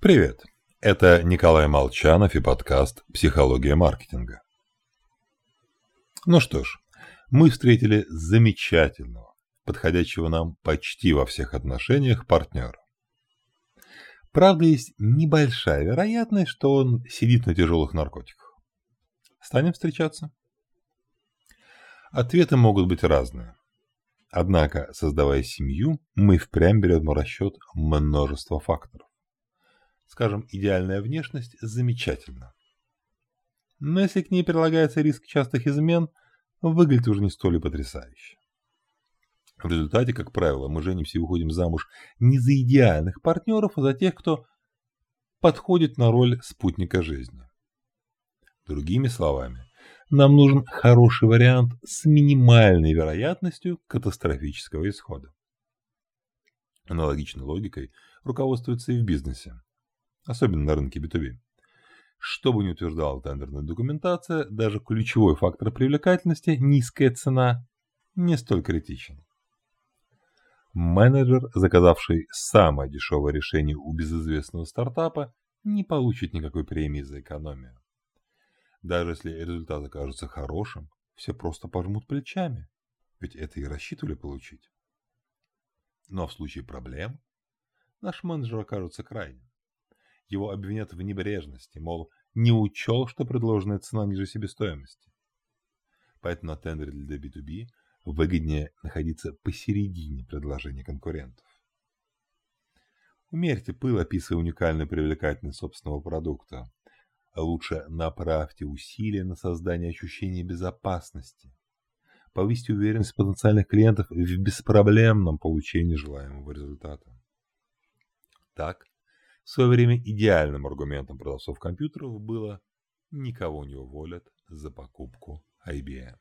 Привет! Это Николай Молчанов и подкаст «Психология маркетинга». Ну что ж, мы встретили замечательного, подходящего нам почти во всех отношениях партнера. Правда, есть небольшая вероятность, что он сидит на тяжелых наркотиках. Станем встречаться? Ответы могут быть разные. Однако, создавая семью, мы впрямь берем в расчет множество факторов. Скажем, идеальная внешность замечательна. Но если к ней прилагается риск частых измен, выглядит уже не столь и потрясающе. В результате, как правило, мы женимся и уходим замуж не за идеальных партнеров, а за тех, кто подходит на роль спутника жизни. Другими словами, нам нужен хороший вариант с минимальной вероятностью катастрофического исхода. Аналогичной логикой руководствуется и в бизнесе, особенно на рынке B2B. Что бы ни утверждала тендерная документация, даже ключевой фактор привлекательности, низкая цена, не столь критичен. Менеджер, заказавший самое дешевое решение у безызвестного стартапа, не получит никакой премии за экономию. Даже если результат окажется хорошим, все просто пожмут плечами, ведь это и рассчитывали получить. Но в случае проблем наш менеджер окажется крайним. Его обвинят в небрежности, мол, не учел, что предложенная цена ниже себестоимости. Поэтому на тендере для B2B выгоднее находиться посередине предложения конкурентов. Умерьте пыл, описывая уникальную привлекательность собственного продукта. Лучше направьте усилия на создание ощущения безопасности. Повысьте уверенность потенциальных клиентов в беспроблемном получении желаемого результата. Так, в свое время идеальным аргументом продавцов компьютеров было «никого не уволят за покупку IBM».